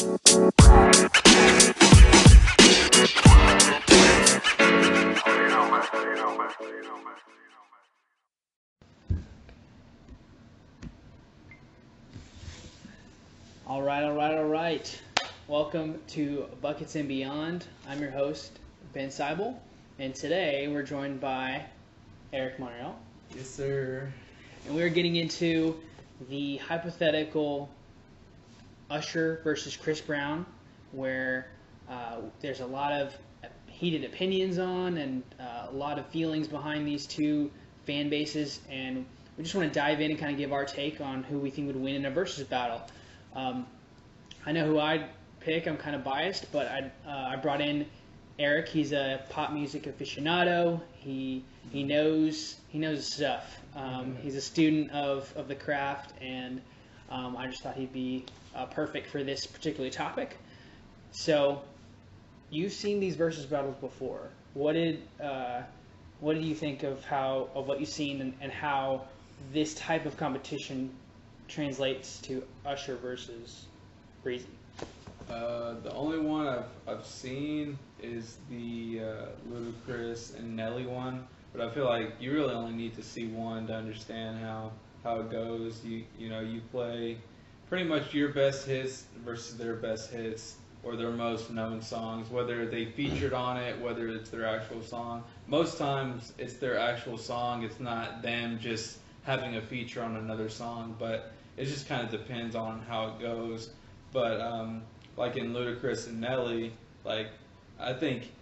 All right, all right, all right. Welcome to Buckets and Beyond. I'm your host, Ben Seibel, and today we're joined by Erik Monreal. Yes, sir. And we're getting into the hypothetical Usher versus Chris Brown, where uh, there's a lot of heated opinions on and uh, a lot of feelings behind these two fan bases, and we just want to dive in and kind of give our take on who we think would win in a versus battle. Um, I know who I'd pick. I'm kind of biased, but I uh, I brought in Erik. He's a pop music aficionado. He he knows he knows stuff. Um, he's a student of, of the craft, and um, I just thought he'd be uh, perfect for this particular topic. So, you've seen these versus battles before. What did uh, what did you think of how of what you've seen and, and how this type of competition translates to Usher versus Breezy? Uh, the only one I've, I've seen is the uh, Ludacris and Nelly one, but I feel like you really only need to see one to understand how how it goes. You you know you play pretty much your best hits versus their best hits or their most known songs, whether they featured on it, whether it's their actual song. Most times it's their actual song. It's not them just having a feature on another song, but it just kind of depends on how it goes. But um, like in Ludacris and Nelly, like I think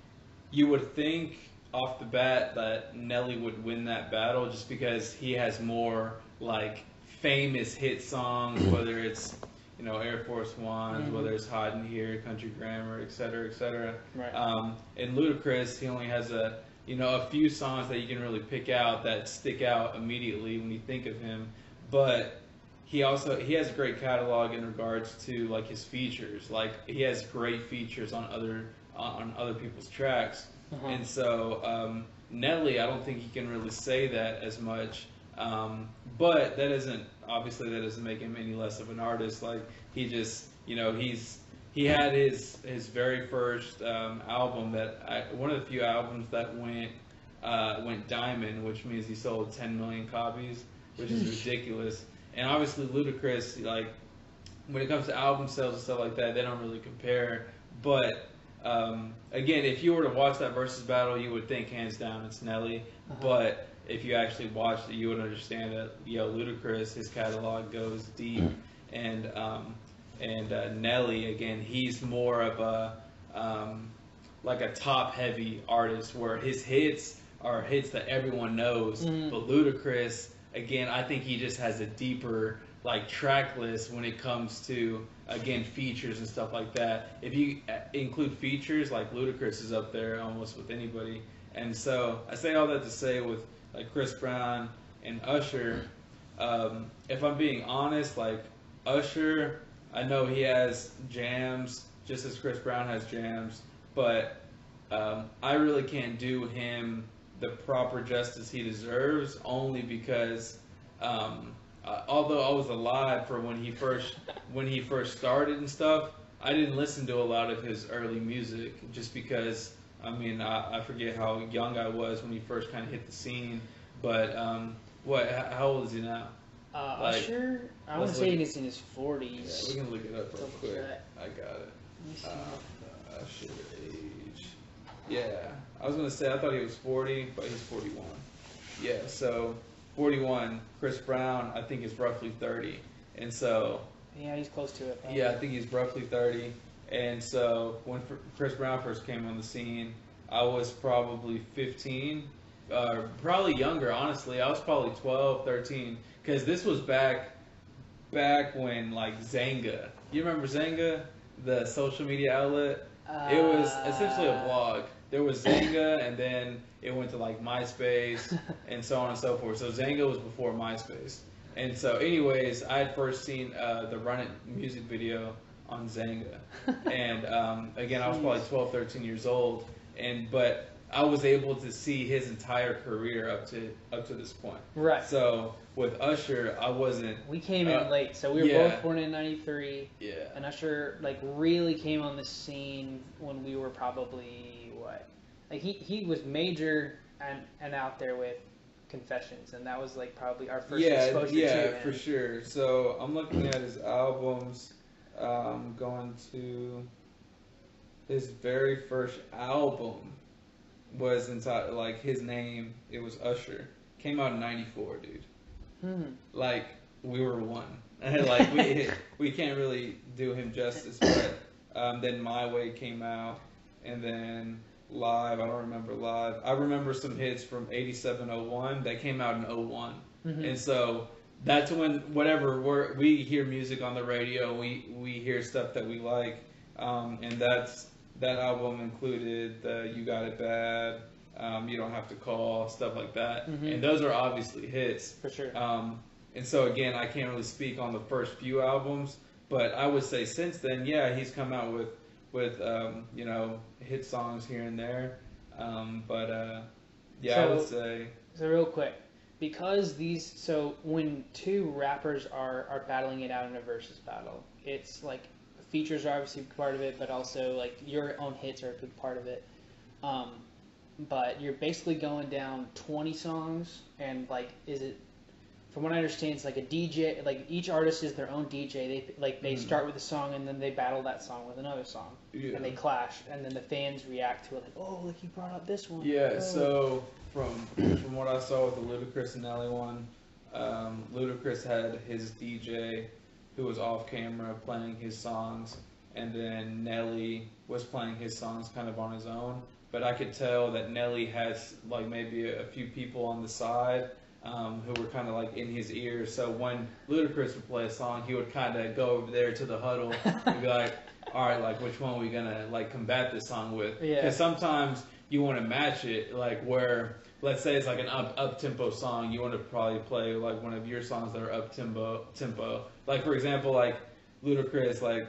you would think off the bat that Nelly would win that battle just because he has more like famous hit songs, whether it's you know Air Force Ones, Mhm. whether it's Hot in Here, Country Grammar, et cetera, et cetera. Right. Um, in Ludacris, he only has a you know a few songs that you can really pick out that stick out immediately when you think of him, but he also he has a great catalog in regards to like his features. Like he has great features on other on other people's tracks, Uh-huh. and so um, Nelly, I don't think he can really say that as much. Um, but that isn't obviously that doesn't make him any less of an artist. Like he just you know he's he had his his very first um, album that I, one of the few albums that went uh, went diamond, which means he sold 10 million copies, which is ridiculous. And obviously Ludacris, like when it comes to album sales and stuff like that, they don't really compare. But um, again, if you were to watch that versus battle, you would think hands down it's Nelly. Uh-huh. But if you actually watched it, you would understand that yo, Ludacris, his catalog goes deep, and um, and uh, Nelly again, he's more of a um, like a top heavy artist where his hits are hits that everyone knows, Mhm. but Ludacris again, I think he just has a deeper like track list when it comes to again features and stuff like that. If you uh, include features, like Ludacris is up there almost with anybody. And so I say all that to say with like Chris Brown and Usher, um, if I'm being honest, like Usher, I know he has jams just as Chris Brown has jams, but um, I really can't do him the proper justice he deserves only because um, uh, although I was alive for when he first when he first started and stuff, I didn't listen to a lot of his early music just because I mean I, I forget how young I was when he first kind of hit the scene. But um, what? How old is he now? Uh, Like, Usher, I want to say he's in his 40s. Yeah, we can look it up real Double quick. check. I got it. Let me see. Uh, Usher age. Yeah, I was gonna say I thought he was 40, but he's 41. Yeah, so 41. Chris Brown, I think is roughly 30, and so yeah, he's close to it. probably. yeah, I think he's roughly 30. And so when Chris Brown first came on the scene, I was probably 15, uh, probably younger, honestly. I was probably 12, 13, because this was back, back when like Xanga. You remember Xanga, the social media outlet? It was essentially a Uh, blog. There was Xanga, and then it went to like MySpace and so on and so forth. So Xanga was before MySpace. And so, anyways, I had first seen uh, the Run It music video on Xanga. And um, again, I was probably 12, 13 years old. And but I was able to see his entire career up to up to this point. Right. So with Usher, I wasn't. we came in uh, late, so we were yeah. both born in '93, Yeah. and Usher like really came on the scene when we were probably what? Like he he was major and and out there with Confessions, and that was like probably our first yeah, exposure yeah, to him. Yeah, for sure. So I'm looking at his albums. Um, going to his very first album was entitled like his name. It was Usher. Came out in '94, dude. Hmm. Like we were one. like we we can't really do him justice. But um, then My Way came out, and then Live. I don't remember Live. I remember some hits from '8701 that came out in 01. Mhm. And so that's when whatever we're, we hear music on the radio, we we hear stuff that we like, um, and that's that album included the "You Got It Bad," um, "You Don't Have to Call," stuff like that, Mhm. and those are obviously hits. For sure. Um, and so again, I can't really speak on the first few albums, but I would say since then, yeah, he's come out with with um, you know hit songs here and there. Um, but uh, yeah, I would say So real quick, because these so when two rappers are are battling it out in a versus battle, it's like features are obviously part of it, but also like your own hits are a big part of it. Um, but you're basically going down 20 songs, and like, is it? From what I understand, it's like a DJ. Like each artist is their own DJ. They like they Mhm. start with a song and then they battle that song with another song, yeah. and they clash, and then the fans react to it like, oh, look, he brought up this one. Yeah, Oh. so from from what I saw with the Ludacris and Nelly one, um, Ludacris had his DJ who was off camera playing his songs, and then Nelly was playing his songs kind of on his own. But I could tell that Nelly has like maybe a, a few people on the side um, who were kind of like in his ear. So when Ludacris would play a song, he would kind of go over there to the huddle and be like, "All right, like which one are we gonna like combat this song with?" Yeah. Because sometimes you want to match it, like where let's say it's like an up up tempo song, you want to probably play like one of your songs that are up tempo tempo. Like for example, like Ludacris, like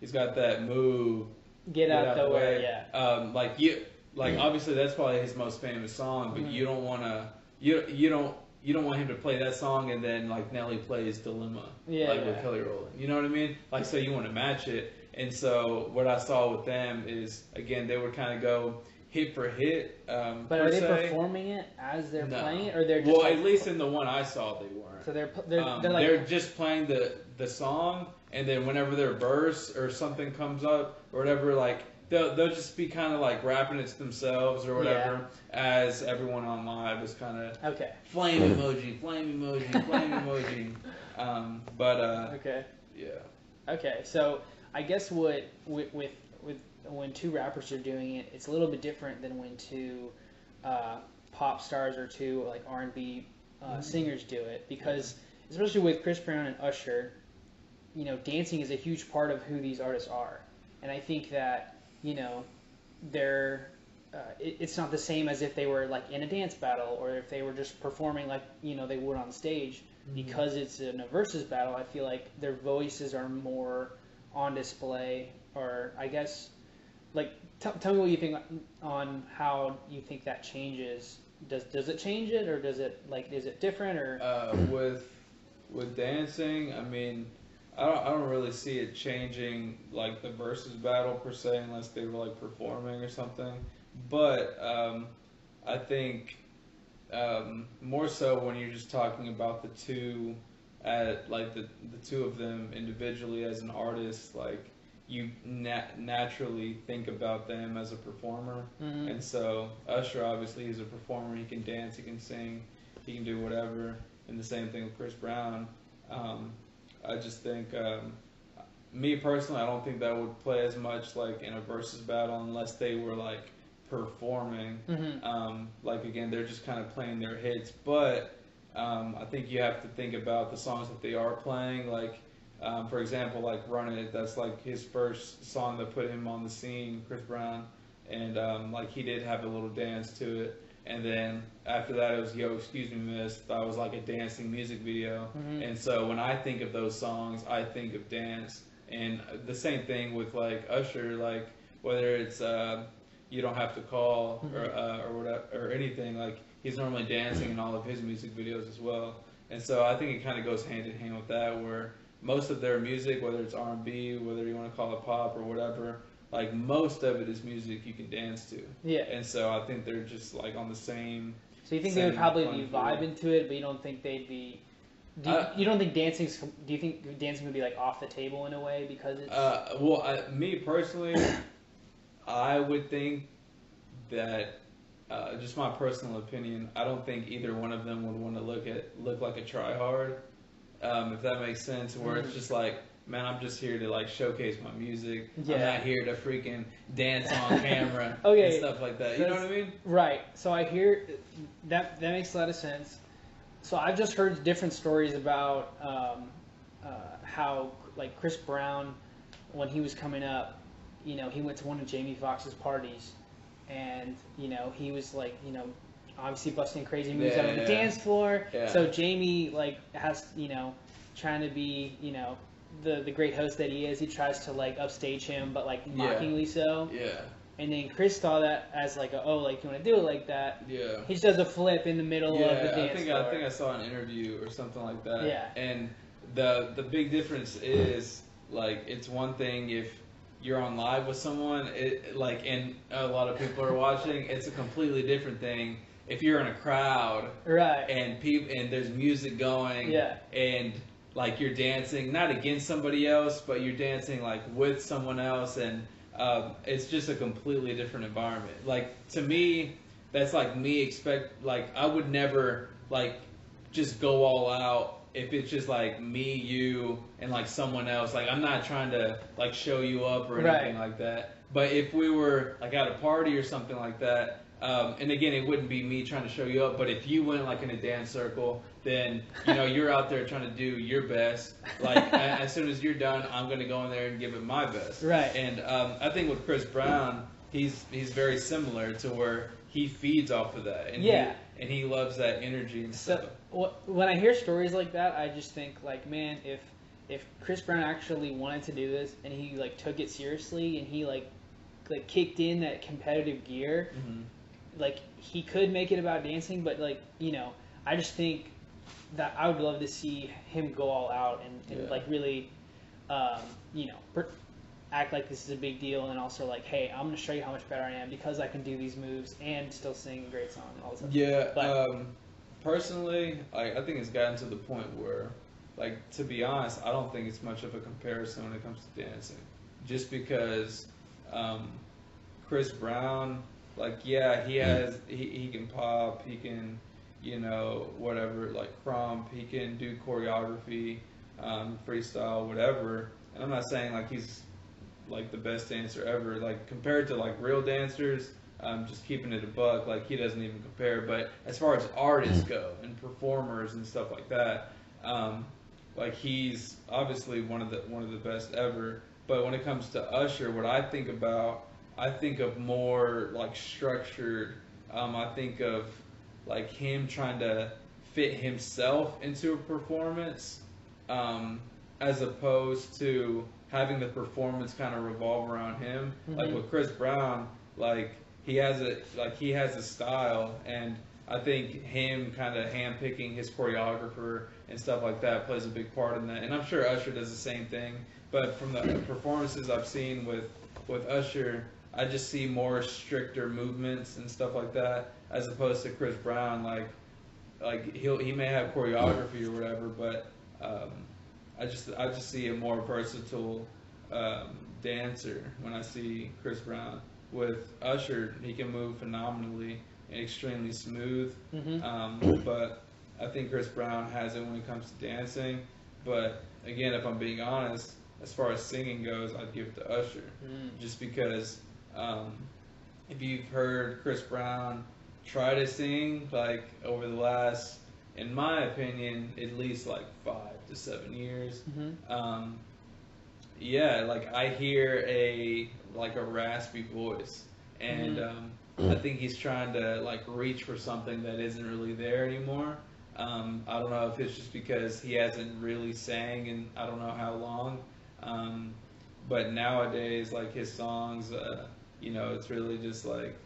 he's got that move Get, out, the way. Yeah. um, like you, like obviously that's probably his most famous song, but Mhm. you don't want to, you you don't you don't want him to play that song and then like Nelly plays Dilemma, Yeah, like yeah. with Kelly Rowland. You know what I mean? Like so you want to match it, and so what I saw with them is again they would kind of go hit for hit. Um, But are they se. performing it as they're No. playing, it, or they're just well, like, at least in the one I saw, they weren't. so they're they're, Um, they're like just playing the the song, and then whenever their verse or something comes up or whatever, like they'll they'll just be kind of like rapping it to themselves or whatever, as everyone on live is kind of okay, flame emoji, flame emoji, flame emoji. Um, but uh, okay, yeah, okay. So I guess what with with when two rappers are doing it, it's a little bit different than when two uh, pop stars or two like R and B uh, Mhm. singers do it. Because especially with Chris Brown and Usher, you know, dancing is a huge part of who these artists are, and I think that you know they're uh, it, it's not the same as if they were like in a dance battle or if they were just performing like you know they would on stage. Because it's in a versus battle i feel like their voices are more on display or i guess like t- tell me what you think on how you think that changes does does it change it or does it like is it different or uh, with with dancing, I mean, I don't I don't really see it changing like the versus battle per se, unless they were like performing or something. But um, I think um, more so when you're just talking about the two at like the the two of them individually as an artist, like you nat- naturally think about them as a performer. Mhm. And so Usher obviously is a performer. He can dance, he can sing, he can do whatever. And the same thing with Chris Brown. Um, I just think, um, me personally, I don't think that would play as much like in a versus battle unless they were like performing. Mhm. Um, like again, they're just kind of playing their hits. But um, I think you have to think about the songs that they are playing. Like um, for example, like "Run It," that's like his first song that put him on the scene, Chris Brown, and um, like he did have a little dance to it. And then after that, it was "Yo, Excuse Me, Miss." That was like a dancing music video. Mhm. And so when I think of those songs, I think of dance. And the same thing with like Usher, like whether it's uh, you don't have to call or Mhm. uh, or whatever or anything. Like he's normally dancing in all of his music videos as well, and so I think it kind of goes hand in hand with that. Where most of their music, whether it's R and B, whether you want to call it pop or whatever, like most of it is music you can dance to, Yeah. and so I think they're just like on the same. So you think they would probably be vibing to it, but you don't think they'd be. Do you, Uh, you don't think dancing's? Do you think dancing would be like off the table in a way because it's? Uh, well, I, me personally, I would think that uh, just my personal opinion. I don't think either one of them would want to look at look like a tryhard, um, if that makes sense. Where it's just like, man, I'm just here to like showcase my music. I'm Yeah. not here to freaking dance on camera Okay. and stuff like that. You know what I mean? Right. So I hear that that makes a lot of sense. So I've just heard different stories about um, uh, how like Chris Brown, when he was coming up, you know, he went to one of Jamie Foxx's parties, and you know he was like, you know, obviously busting crazy moves Yeah, out on the yeah. dance floor. Yeah. So Jamie like has you know trying to be you know the the great host that he is. He tries to like upstage him, but like mockingly so. Yeah. And then Chris saw that as like, a, oh, like you want to do it like that. Yeah. He just does a flip in the middle of the dance I think floor. I think I saw an interview or something like that. Yeah. And the the big difference is like it's one thing if you're on live with someone, it like and a lot of people are watching. It's a completely different thing if you're in a crowd right. and people and there's music going. Yeah. And like you're dancing not against somebody else, but you're dancing like with someone else, and um, it's just a completely different environment. Like to me, that's like me expect like I would never like just go all out if it's just like me, you, and like someone else. Like I'm not trying to like show you up or anything Right. like that. But if we were like at a party or something like that, um, and again, it wouldn't be me trying to show you up, but if you went like in a dance circle, then you know you're out there trying to do your best. Like as soon as you're done, I'm gonna go in there and give it my best. Right. And um, I think with Chris Brown, he's he's very similar to where he feeds off of that, and Yeah. he, and he loves that energy and So stuff. wh- when I hear stories like that, I just think like, man, if if Chris Brown actually wanted to do this and he like took it seriously and he like like kicked in that competitive gear, hmm like he could make it about dancing, but like you know, I just think that I would love to see him go all out and, and Yeah. like really, um, you know, per- act like this is a big deal, and also like, hey, I'm gonna show you how much better I am because I can do these moves and still sing a great song all this. Stuff. Yeah, But- um, personally, I, I think it's gotten to the point where, like, to be honest, I don't think it's much of a comparison when it comes to dancing. Just because um, Chris Brown, like, yeah, he has, he, he can pop, he can, you know, whatever, like, krump, he can do choreography, um, freestyle, whatever. And I'm not saying, like, he's like the best dancer ever. Like compared to like real dancers, um, just keeping it a buck, like he doesn't even compare. But as far as artists go and performers and stuff like that, um, like he's obviously one of the one of the best ever. But when it comes to Usher, what I think about, I think of more like structured. Um, I think of like him trying to fit himself into a performance, um, as opposed to having the performance kind of revolve around him. Like Mhm. with Chris Brown, like he has a like he has a style, and I think him kind of handpicking his choreographer and stuff like that plays a big part in that. And I'm sure Usher does the same thing. But from the performances I've seen with with Usher, I just see more stricter movements and stuff like that, as opposed to Chris Brown. Like like he'll he may have choreography or whatever, but um, I just I just see a more versatile um, dancer when I see Chris Brown. With Usher, he can move phenomenally and extremely smooth. hmm Um, but I think Chris Brown has it when it comes to dancing. But again, if I'm being honest, as far as singing goes, I'd give it to Usher Mm. just because um, if you've heard Chris Brown try to sing like over the last, in my opinion, at least like five to seven years, hmm um, yeah, like I hear a like a raspy voice, and Mhm. um, I think he's trying to like reach for something that isn't really there anymore. Um, I don't know if it's just because he hasn't really sang in I don't know how long, um, but nowadays like his songs, uh, you know, it's really just like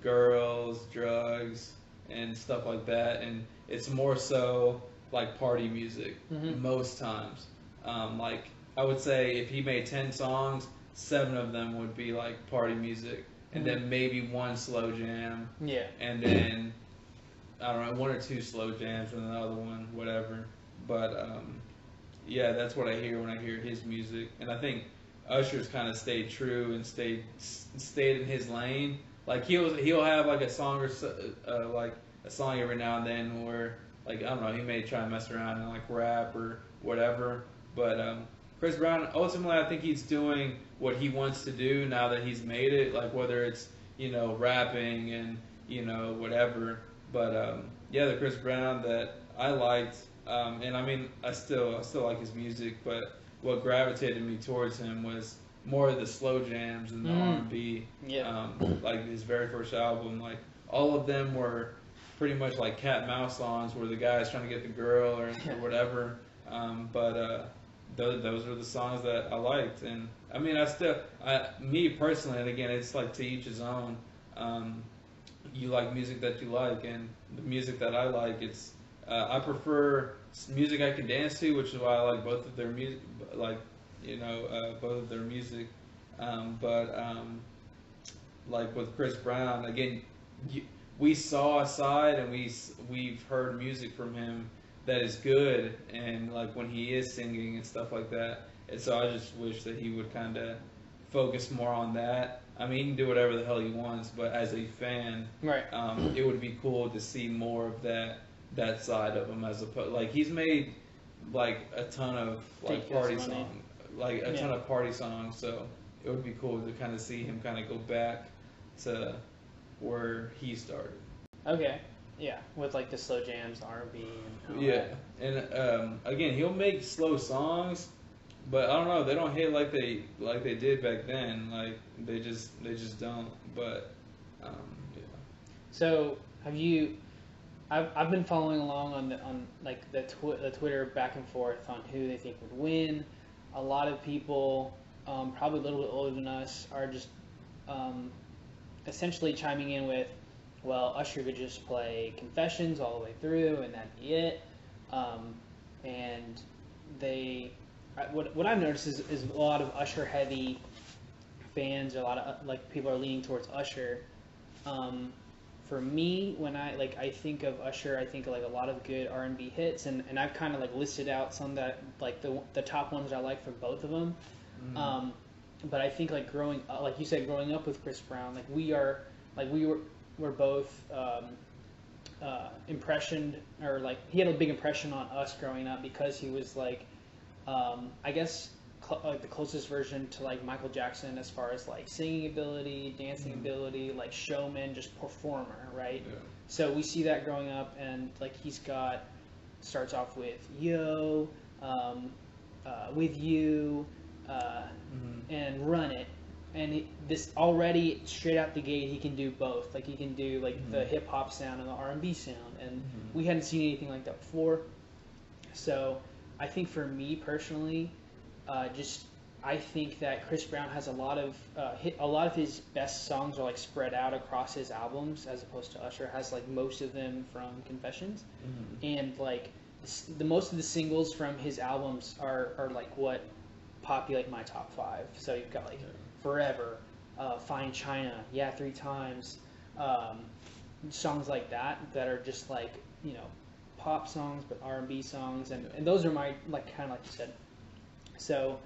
girls, drugs, and stuff like that. And it's more so like party music Mhm. most times. Um, like I would say, if he made ten songs, seven of them would be like party music, and then maybe one slow jam, Yeah. and then I don't know one or two slow jams, and another one, whatever. But um, yeah, that's what I hear when I hear his music, and I think Usher's kind of stayed true and stayed stayed in his lane. Like he'll he'll have like a song or so, uh, like a song every now and then where like I don't know he may try and mess around and like rap or whatever. But um, Chris Brown ultimately I think he's doing what he wants to do now that he's made it. Like whether it's you know rapping and you know whatever. But um, yeah, the Chris Brown that I liked, um, and I mean I still I still like his music, but what gravitated me towards him was more of the slow jams and the Mm. R&B. Yeah. Um, like his very first album, like all of them were pretty much like cat mouse songs where the guy's trying to get the girl or, or whatever. Um, but uh, those, those were the songs that I liked, and I mean, I still, I, me personally, and again, it's like to each his own. Um, you like music that you like, and the music that I like, it's uh, I prefer s- music I can dance to, which is why I like both of their music, like you know, uh, both of their music. Um, but um, like with Chris Brown, again, you, we saw a side and we we've heard music from him that is good, and like when he is singing and stuff like that. And so I just wish that he would kind of focus more on that. I mean, he can do whatever the hell he wants, but as a fan, Right. um, it would be cool to see more of that that side of him as opposed like he's made like a ton of like Ridiculous party song like a ton of party songs so it would be cool to kind of see him kind of go back to where he started Okay. Yeah. With like the slow jams, R and B, and all yeah that. and um, again he'll make slow songs but I don't know they don't hit like they like they did back then like they just they just don't but um, yeah So have you? I've, I've been following along on the on like the the Twitter back and forth on who they think would win. A lot of people, um, probably a little bit older than us, are just um, essentially chiming in with, well, Usher could just play Confessions all the way through, and that'd be it. Um, and they, what what I've noticed is, is a lot of Usher heavy fans. A lot of like people are leaning towards Usher. Um, for me, when I like I think of Usher, I think of like a lot of good R and B hits, and, and I've kind of like listed out some that like the the top ones that I like from both of them. Um, but I think like growing up, like you said, growing up with Chris Brown, like we are like we were we're both um, uh, impressioned or like he had a big impression on us growing up because he was like um, I guess cl- like the closest version to like Michael Jackson as far as like singing ability, dancing Mhm. ability, like showman, just performer, right? yeah. So we see that growing up, and like he's got starts off with yo, um, uh, with you, uh, Mhm. and run it. And he, this already straight out the gate, he can do both. Like he can do like the Mhm. hip hop sound and the R and B sound, and Mhm. we hadn't seen anything like that before. So I think for me personally, uh, just I think that Chris Brown has a lot of uh, hit, a lot of his best songs are like spread out across his albums, as opposed to Usher has like most of them from Confessions, Mhm. and like the most of the singles from his albums are are like what populate my top five. So you've got like Yeah. Forever, uh, Fine China, Yeah Three Times, um, songs like that that are just like you know pop songs but R and B songs, and, and those are my like kind of like you said. So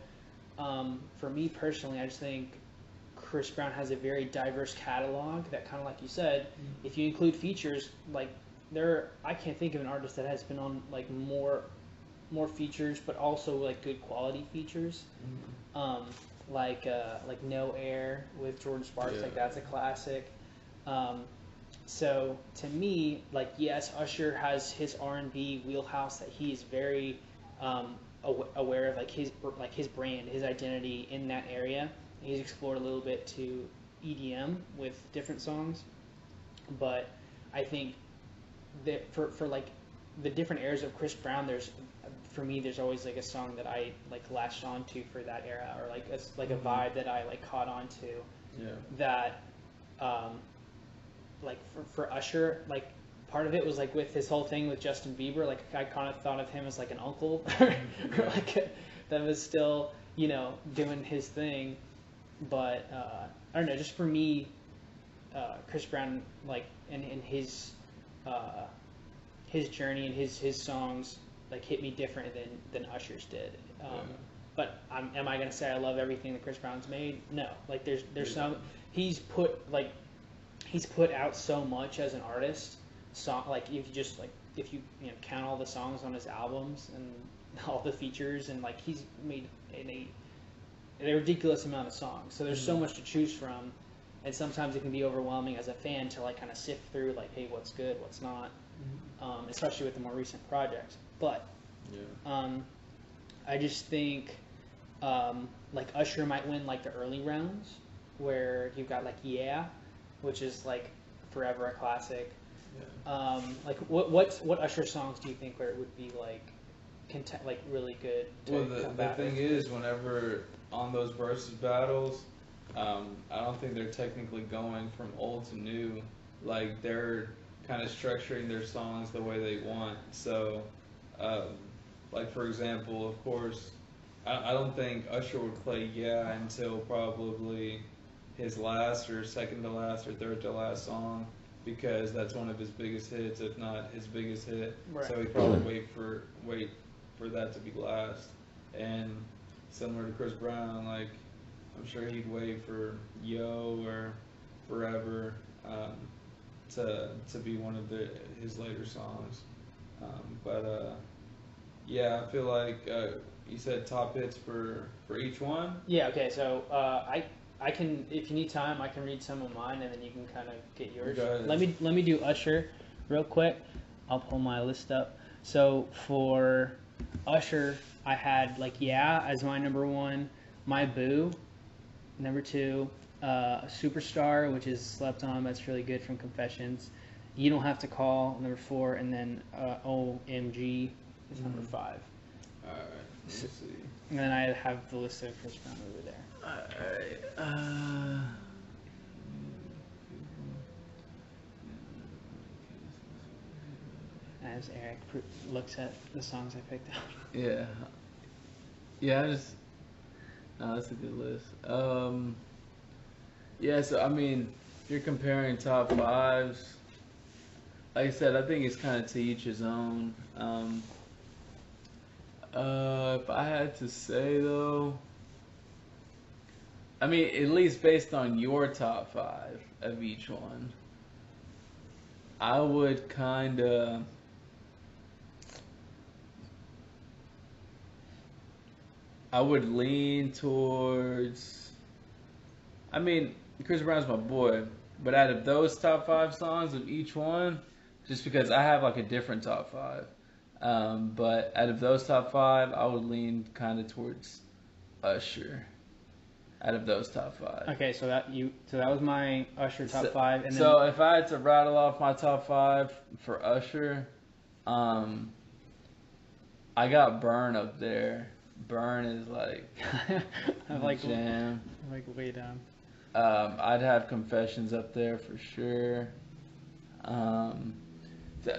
um, for me personally, I just think Chris Brown has a very diverse catalog that kind of like you said, if you include features, like there, I can't think of an artist that has been on like more, more features, but also like good quality features. Mhm. Um, like uh, like No Air with Jordin Sparks, Yeah. like that's a classic. Um, so to me, like yes, Usher has his R and B wheelhouse that he is very um, aw- aware of, like his like his brand, his identity in that area. He's explored a little bit to EDM with different songs, but I think that for for like the different eras of Chris Brown, there's for me there's always like a song that I like latched onto for that era, or like a, like a Mhm. vibe that I like caught onto. Yeah. that um, like for, for Usher, like part of it was like with his whole thing with Justin Bieber, like I kind of thought of him as like an uncle, or like that was still you know doing his thing, but uh, I don't know, just for me, uh, Chris Brown like in, in his uh, his journey and his his songs like hit me different than than Usher's did. Um, Yeah. But I'm, am I gonna say I love everything that Chris Brown's made? No. Like there's there's Yeah. some he's put like he's put out so much as an artist. Song like if you just like if you you know count all the songs on his albums and all the features and like he's made an, a a ridiculous amount of songs. So there's so Mhm. much to choose from, and sometimes it can be overwhelming as a fan to like kind of sift through like hey what's good what's not, um, especially with the more recent projects. But Yeah. um, I just think um, like Usher might win like the early rounds where you've got like Yeah, which is like forever a classic. Um, like what what what Usher songs do you think where it would be like content like really good? To Well, the, the thing with? is, whenever on those versus battles, um, I don't think they're technically going from old to new. Like they're kind of structuring their songs the way they want. So, um, like for example, of course, I, I don't think Usher would play "Yeah" until probably his last or second to last or third to last song because that's one of his biggest hits, if not his biggest hit. Right. So he'd probably wait for wait for that to be last. And similar to Chris Brown, like I'm sure he'd wait for Yo or Forever um, to to be one of the his later songs. Um, but uh, yeah, I feel like uh, you said top hits for for each one. Yeah. Okay. So uh, I I can if you need time I can read some of mine and then you can kind of get yours. Ahead. Let me let me do Usher real quick. I'll pull my list up. So for Usher, I had like Yeah as my number one, My Boo, number two, uh, Superstar, which is slept on. That's really good from Confessions. You don't have to call number four, and then uh, OMG is number Mhm. five. All right, let me see. And then I have the list of Chris Brown over there. Uh. As Erik looks at the songs I picked out. Yeah. Yeah, I just. No, that's a good list. Um. Yeah, so I mean, you're comparing top fives, like I said, I think it's kind of to each his own. Um. Uh, if I had to say though, I mean, at least based on your top five of each one, I would kind of. I would lean towards. I mean, Chris Brown's my boy, but out of those top five songs of each one, just because I have like a different top five, um, but out of those top five, I would lean kind of towards Usher. Out of those top five. Okay, so that you so that was my Usher top So- five, and then so if I had to rattle off my top five for Usher, um, I got Burn up there. Burn is like I'm like jam. I'm like way down. Um, I'd have Confessions up there for sure. Um,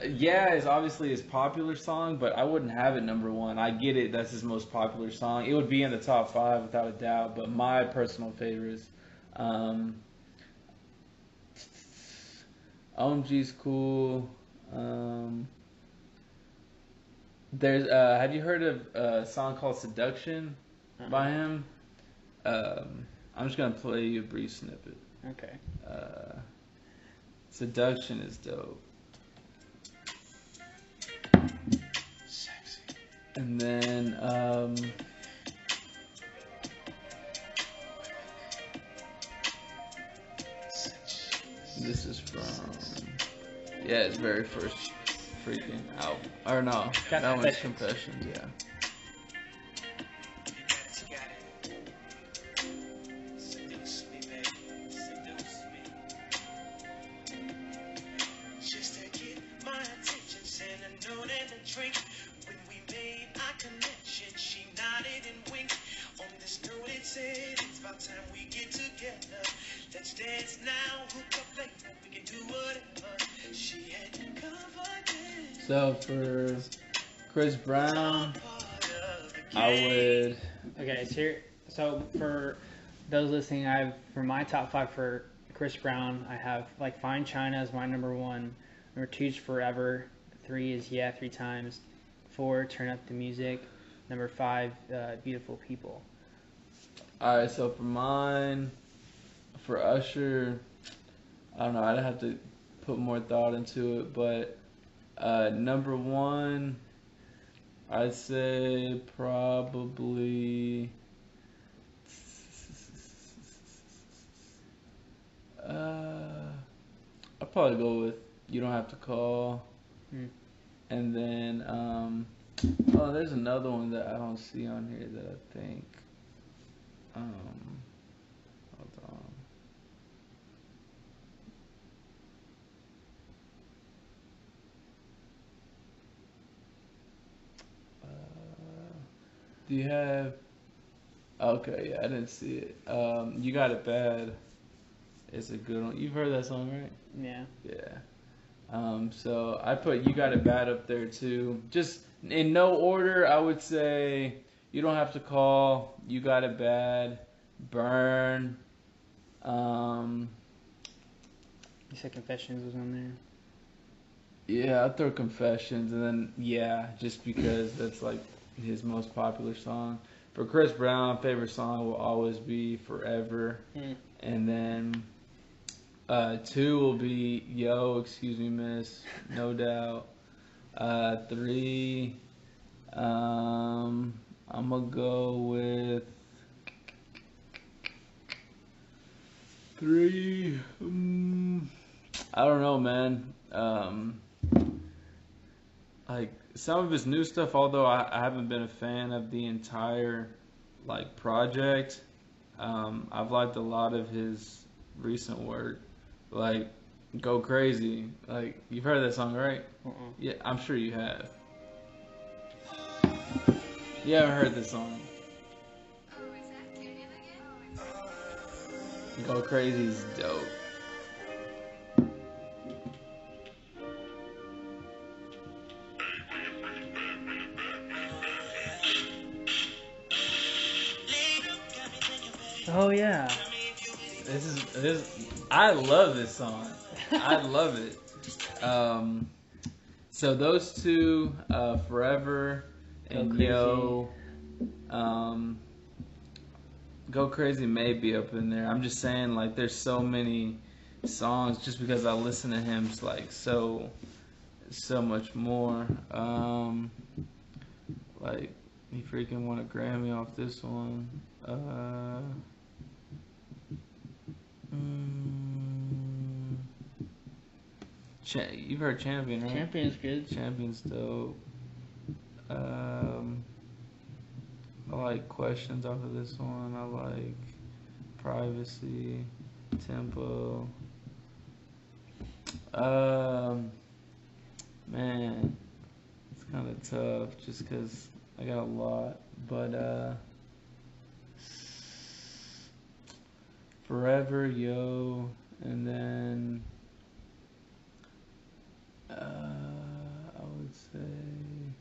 yeah, is obviously his popular song, but I wouldn't have it number one. I get it; that's his most popular song. It would be in the top five without a doubt. But my personal favorites, um, OMG's cool. Um, there's uh, have you heard of a song called Seduction by him? Um, I'm just gonna play you a brief snippet. Okay. Uh, Seduction is dope. And then um, this is from yeah, his very first freaking album. Or no, Got that one's. Confessions. Yeah. So for Chris Brown, Part of the I would. Okay, so here, so for those listening, I have for my top five for Chris Brown, I have like Fine China is my number one. Number two is Forever. Three is Yeah Three Times. Four, Turn Up the Music. Number five, uh, Beautiful People. All right, so for mine, for Usher, I don't know. I'd have to put more thought into it, but uh, number one, I'd say probably. Uh, I'd probably go with "You Don't Have to Call," Hmm. and then um, oh, there's another one that I don't see on here that I think. Um, hold on. Uh, do you have? Okay, yeah, I didn't see it. Um, you got it bad. It's a good one. You've heard that song, right? Yeah. Yeah. Um, so I put You Got It Bad up there too. Just in no order, I would say You Don't Have to Call, You Got It Bad, Burn. Um, You said Confessions was on there. yeah, I'd throw Confessions and then Yeah, just because that's like his most popular song. For Chris Brown, favorite song will always be Forever. Hmm. And then uh, two will be Yo, Excuse Me Miss, no doubt. Uh, three, um, I'm gonna go with three. Um, I don't know, man. Um, like some of his new stuff, although I, I haven't been a fan of the entire like project. Um, I've liked a lot of his recent work, like "Go Crazy." Like you've heard that song, right? Uh-uh. Yeah, I'm sure you have. You haven't heard this song. Go Crazy is dope. I love this song. I love it. Um, so those two, uh, Forever and. Yo, um, Go Crazy may be up in there. I'm just saying, like, there's so many songs just because I listen to him like so, so much more. Um, like, he freaking won a Grammy off this one. Uh, Mm. Cha- you've heard Champion, right? Champion's good. Champion's dope. Um, I like questions off of this one. I like privacy, tempo. Um, man, it's kind of tough just because I got a lot, but uh. Forever Yo, and then uh, I would say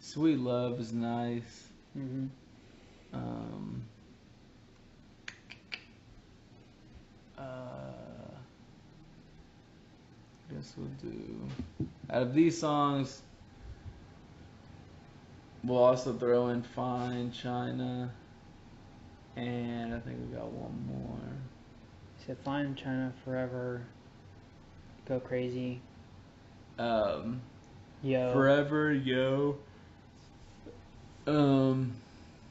Sweet Love is nice. hmm Um, uh, guess we'll do out of these songs. We'll also throw in Fine China, and I think we got one more. You said Fine China Forever. Go Crazy. Um, Yo. Forever, yo. Um,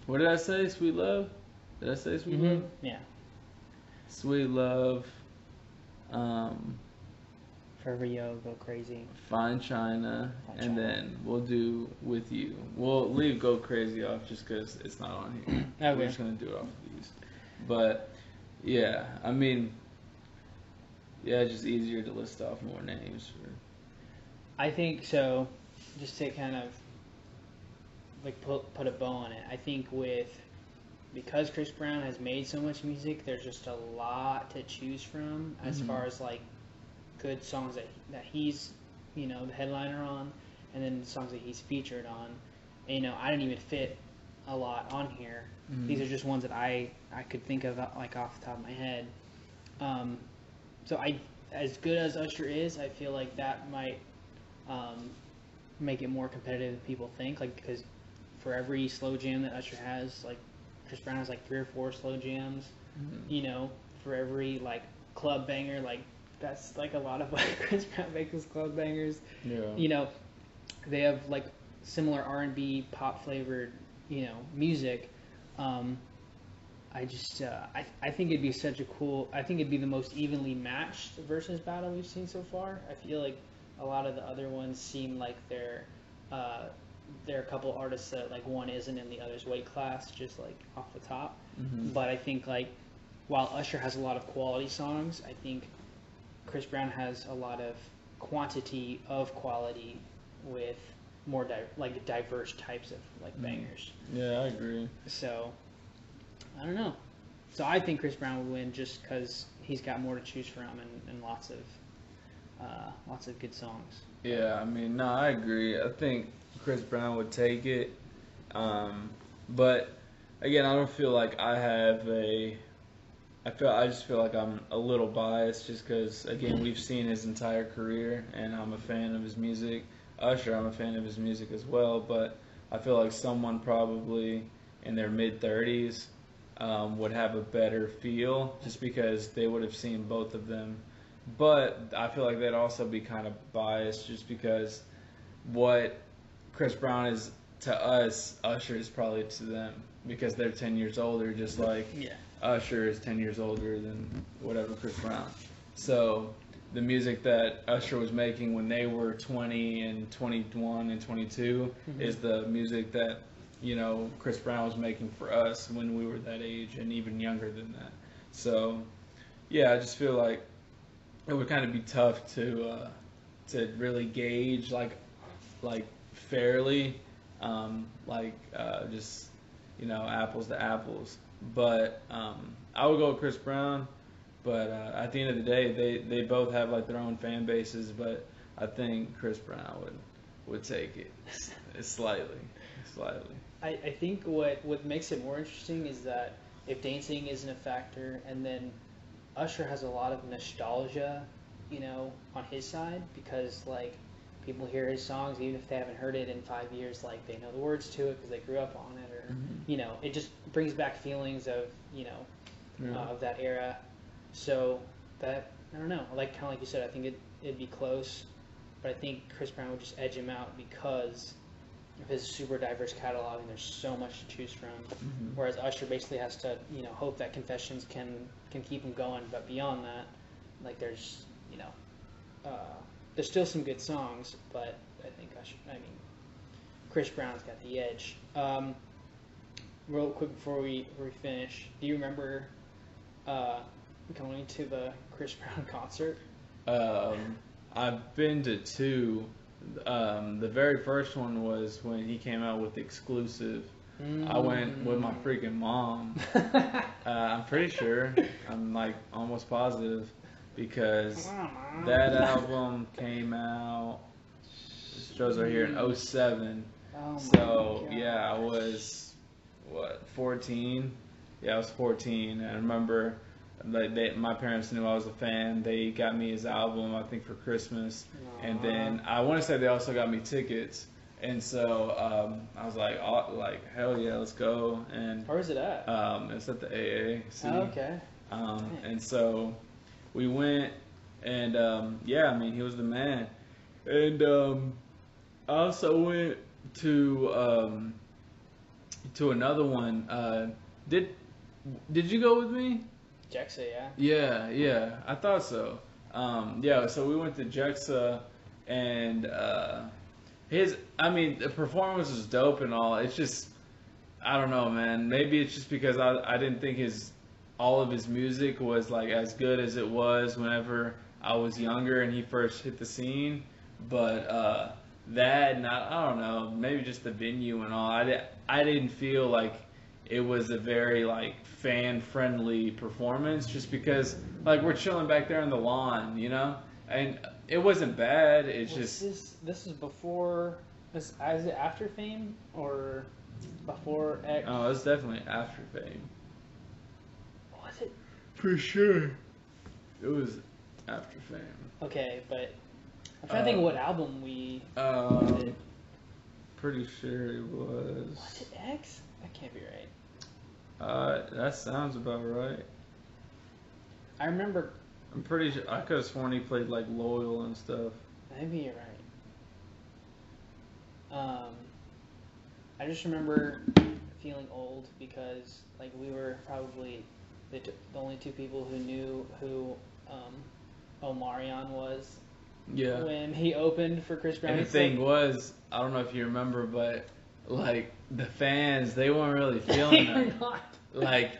what did I say? Sweet love. Did I say sweet Mhm. love? Yeah. Sweet love. Um, Forever Yo. Go Crazy. Fine China, Fine and China. then we'll do with you. We'll leave Go Crazy off just because it's not on here. Okay. We're just gonna do it off of these. But yeah, I mean, yeah, it's just easier to list off more names for. I think so. Just to kind of like put put a bow on it. I think with because Chris Brown has made so much music, there's just a lot to choose from as Mhm. far as like good songs that that he's you know the headliner on, and then songs that he's featured on. And, you know, I didn't even fit a lot on here. Mhm. These are just ones that I I could think of uh, like off the top of my head. Um, so I, as good as Usher is, I feel like that might um, make it more competitive than people think. Like because for every slow jam that Usher has, like Chris Brown has like three or four slow jams. Mhm. You know, for every like club banger, like that's like a lot of like Chris Brown makes club bangers Yeah. you know, they have like similar R and B pop flavored, you know, music. Um, I just, uh, I, I think it'd be such a cool. I think it'd be the most evenly matched Verzuz battle we've seen so far. I feel like a lot of the other ones seem like they're, uh, they're a couple artists that like one isn't in the other's weight class, just like off the top. Mhm. But I think like while Usher has a lot of quality songs, I think Chris Brown has a lot of quantity of quality with more di- like diverse types of like Mhm. bangers. Yeah, I agree. So I don't know. So I think Chris Brown would win just because he's got more to choose from and, and lots of uh, lots of good songs. Yeah, I mean, no, I agree. I think Chris Brown would take it. Um, but again, I don't feel like I have a. I feel I just feel like I'm a little biased just because again we've seen his entire career and I'm a fan of his music. Usher, I'm a fan of his music as well, but I feel like someone probably in their mid 30s um, would have a better feel just because they would have seen both of them but I feel like they'd also be kind of biased just because what Chris Brown is to us, Usher is probably to them because they're 10 years older, just like Yeah. Usher is 10 years older than whatever Chris Brown. So the music that Usher was making when they were 20 and 21 and 22 Mhm. is the music that, you know, Chris Brown was making for us when we were that age and even younger than that. So, yeah, I just feel like it would kind of be tough to uh, to really gauge like like fairly, um, like uh, just you know apples to apples. But um, I would go with Chris Brown. But uh, at the end of the day, they, they both have like their own fan bases. But I think Chris Brown would would take it slightly, slightly. I, I think what, what makes it more interesting is that if dancing isn't a factor, and then Usher has a lot of nostalgia, you know, on his side because like people hear his songs even if they haven't heard it in five years, like they know the words to it because they grew up on it, or Mhm. you know, it just brings back feelings of you know Yeah. uh, of that era. So that I don't know, like kind of like you said, I think it it'd be close, but I think Chris Brown would just edge him out because of his super diverse catalog and there's so much to choose from. Mhm. Whereas Usher basically has to you know hope that Confessions can can keep him going, but beyond that, like there's you know uh, there's still some good songs, but I think Usher, I mean Chris Brown's got the edge. Um, real quick before we before we finish, do you remember uh, going to the Chris Brown concert? Um, I've been to two. Um, the very first one was when he came out with exclusive. I went with my freaking mom. Uh, I'm pretty sure. I'm like almost positive because that album came out. It shows are here in 07. Oh So yeah, I was what 14. Yeah, I was 14. And I remember like they, my parents knew I was a fan. They got me his album, I think, for Christmas. And then I want to say they also got me tickets. And so um, I was like, oh, like hell yeah, let's go. And Where's it at? um, it's at the AAC. oh, okay. Um, and so we went, and um, yeah, I mean, he was the man. And um, I also went to um, to another one. Uh, did did you go with me? Gexa, yeah. Yeah, yeah, I thought so. Um, yeah, so we went to Gexa, and uh, his, I mean, the performance was dope and all. It's just, I don't know, man. Maybe it's just because I, I didn't think his, all of his music was like as good as it was whenever I was younger and he first hit the scene. But uh, that, and I, I don't know, maybe just the venue and all. I, I didn't feel like it was a very like fan friendly performance, just because like we're chilling back there on the lawn, you know, and it wasn't bad. It's Was just this this is before is, is it after Fame or before X? oh, it's definitely after fame Was it for sure. It was after fame. okay? But I'm trying to think Uh, of what album we Um, did. pretty sure it was. Was it X? That can't be right. Uh, that sounds about right. I remember. I'm pretty sure I could have sworn he played like loyal and stuff. Maybe you're right. Um, I just remember feeling old because like we were probably the, t- the only two people who knew who um, Omarion was Yeah. when he opened for Chris Brown. And the thing was, I don't know if you remember, but like the fans, they weren't really feeling it. Like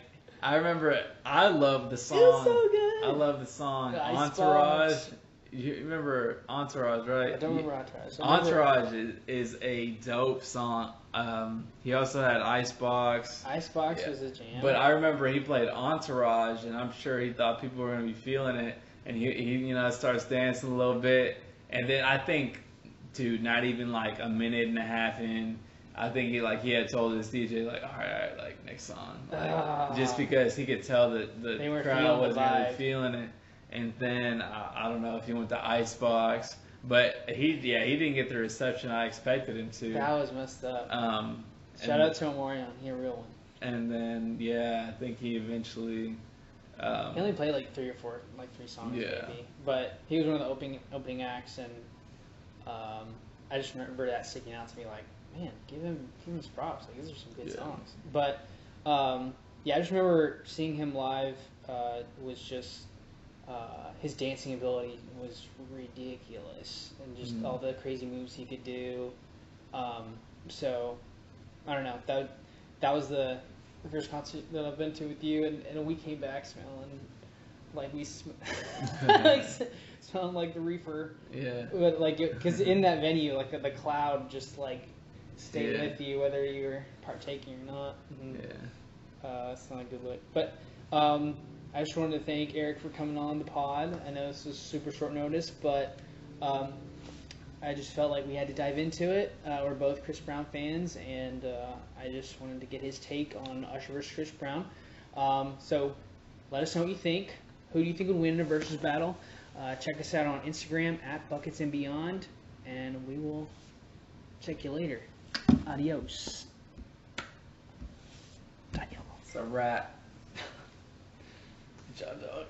I remember, I love the song. It was so good. I love the song The Entourage. You remember Entourage, right? I don't remember Entourage. Remember Entourage is, is a dope song. Um, he also had Icebox. Icebox Yeah. was a jam. But I remember he played Entourage, and I'm sure he thought people were gonna be feeling it, and he, he you know starts dancing a little bit, and then I think, dude, not even like a minute and a half in, I think he like he had told his DJ like, all right, all right like next song, like, Ah. just because he could tell that the crowd the wasn't really feeling it, and then I, I don't know if he went to Icebox, but he yeah he didn't get the reception I expected him to. that was messed up. Um, Shout out to Omarion. He a real one. and then yeah, I think he eventually. Um, He only played like three or four, like three songs Yeah. maybe. But he was one of the opening opening acts, and um, I just remember that sticking out to me. Like, man, give him give him his props. Like, these are some good Yeah. songs. But um, yeah, I just remember seeing him live. Uh, was just uh, his dancing ability was ridiculous, and just Mhm. all the crazy moves he could do. Um, so I don't know that that was the the first concert that I've been to with you, and, and we came back smelling like we sm- like, smelling like the reefer, yeah. but like because in that venue, like the, the cloud just like stayed Yeah. with you whether you're partaking or not. And, Yeah. uh, it's not a good look. But um, I just wanted to thank Erik for coming on the pod. I know this was super short notice, but um, I just felt like we had to dive into it. Uh, we're both Chris Brown fans, and uh, I just wanted to get his take on Usher versus Chris Brown. Um, so let us know what you think. Who do you think would win in a Verzuz battle? Uh, check us out on Instagram at Buckets and Beyond, and we will check you later. Adios. Adios. It's a rat. Good job, dog.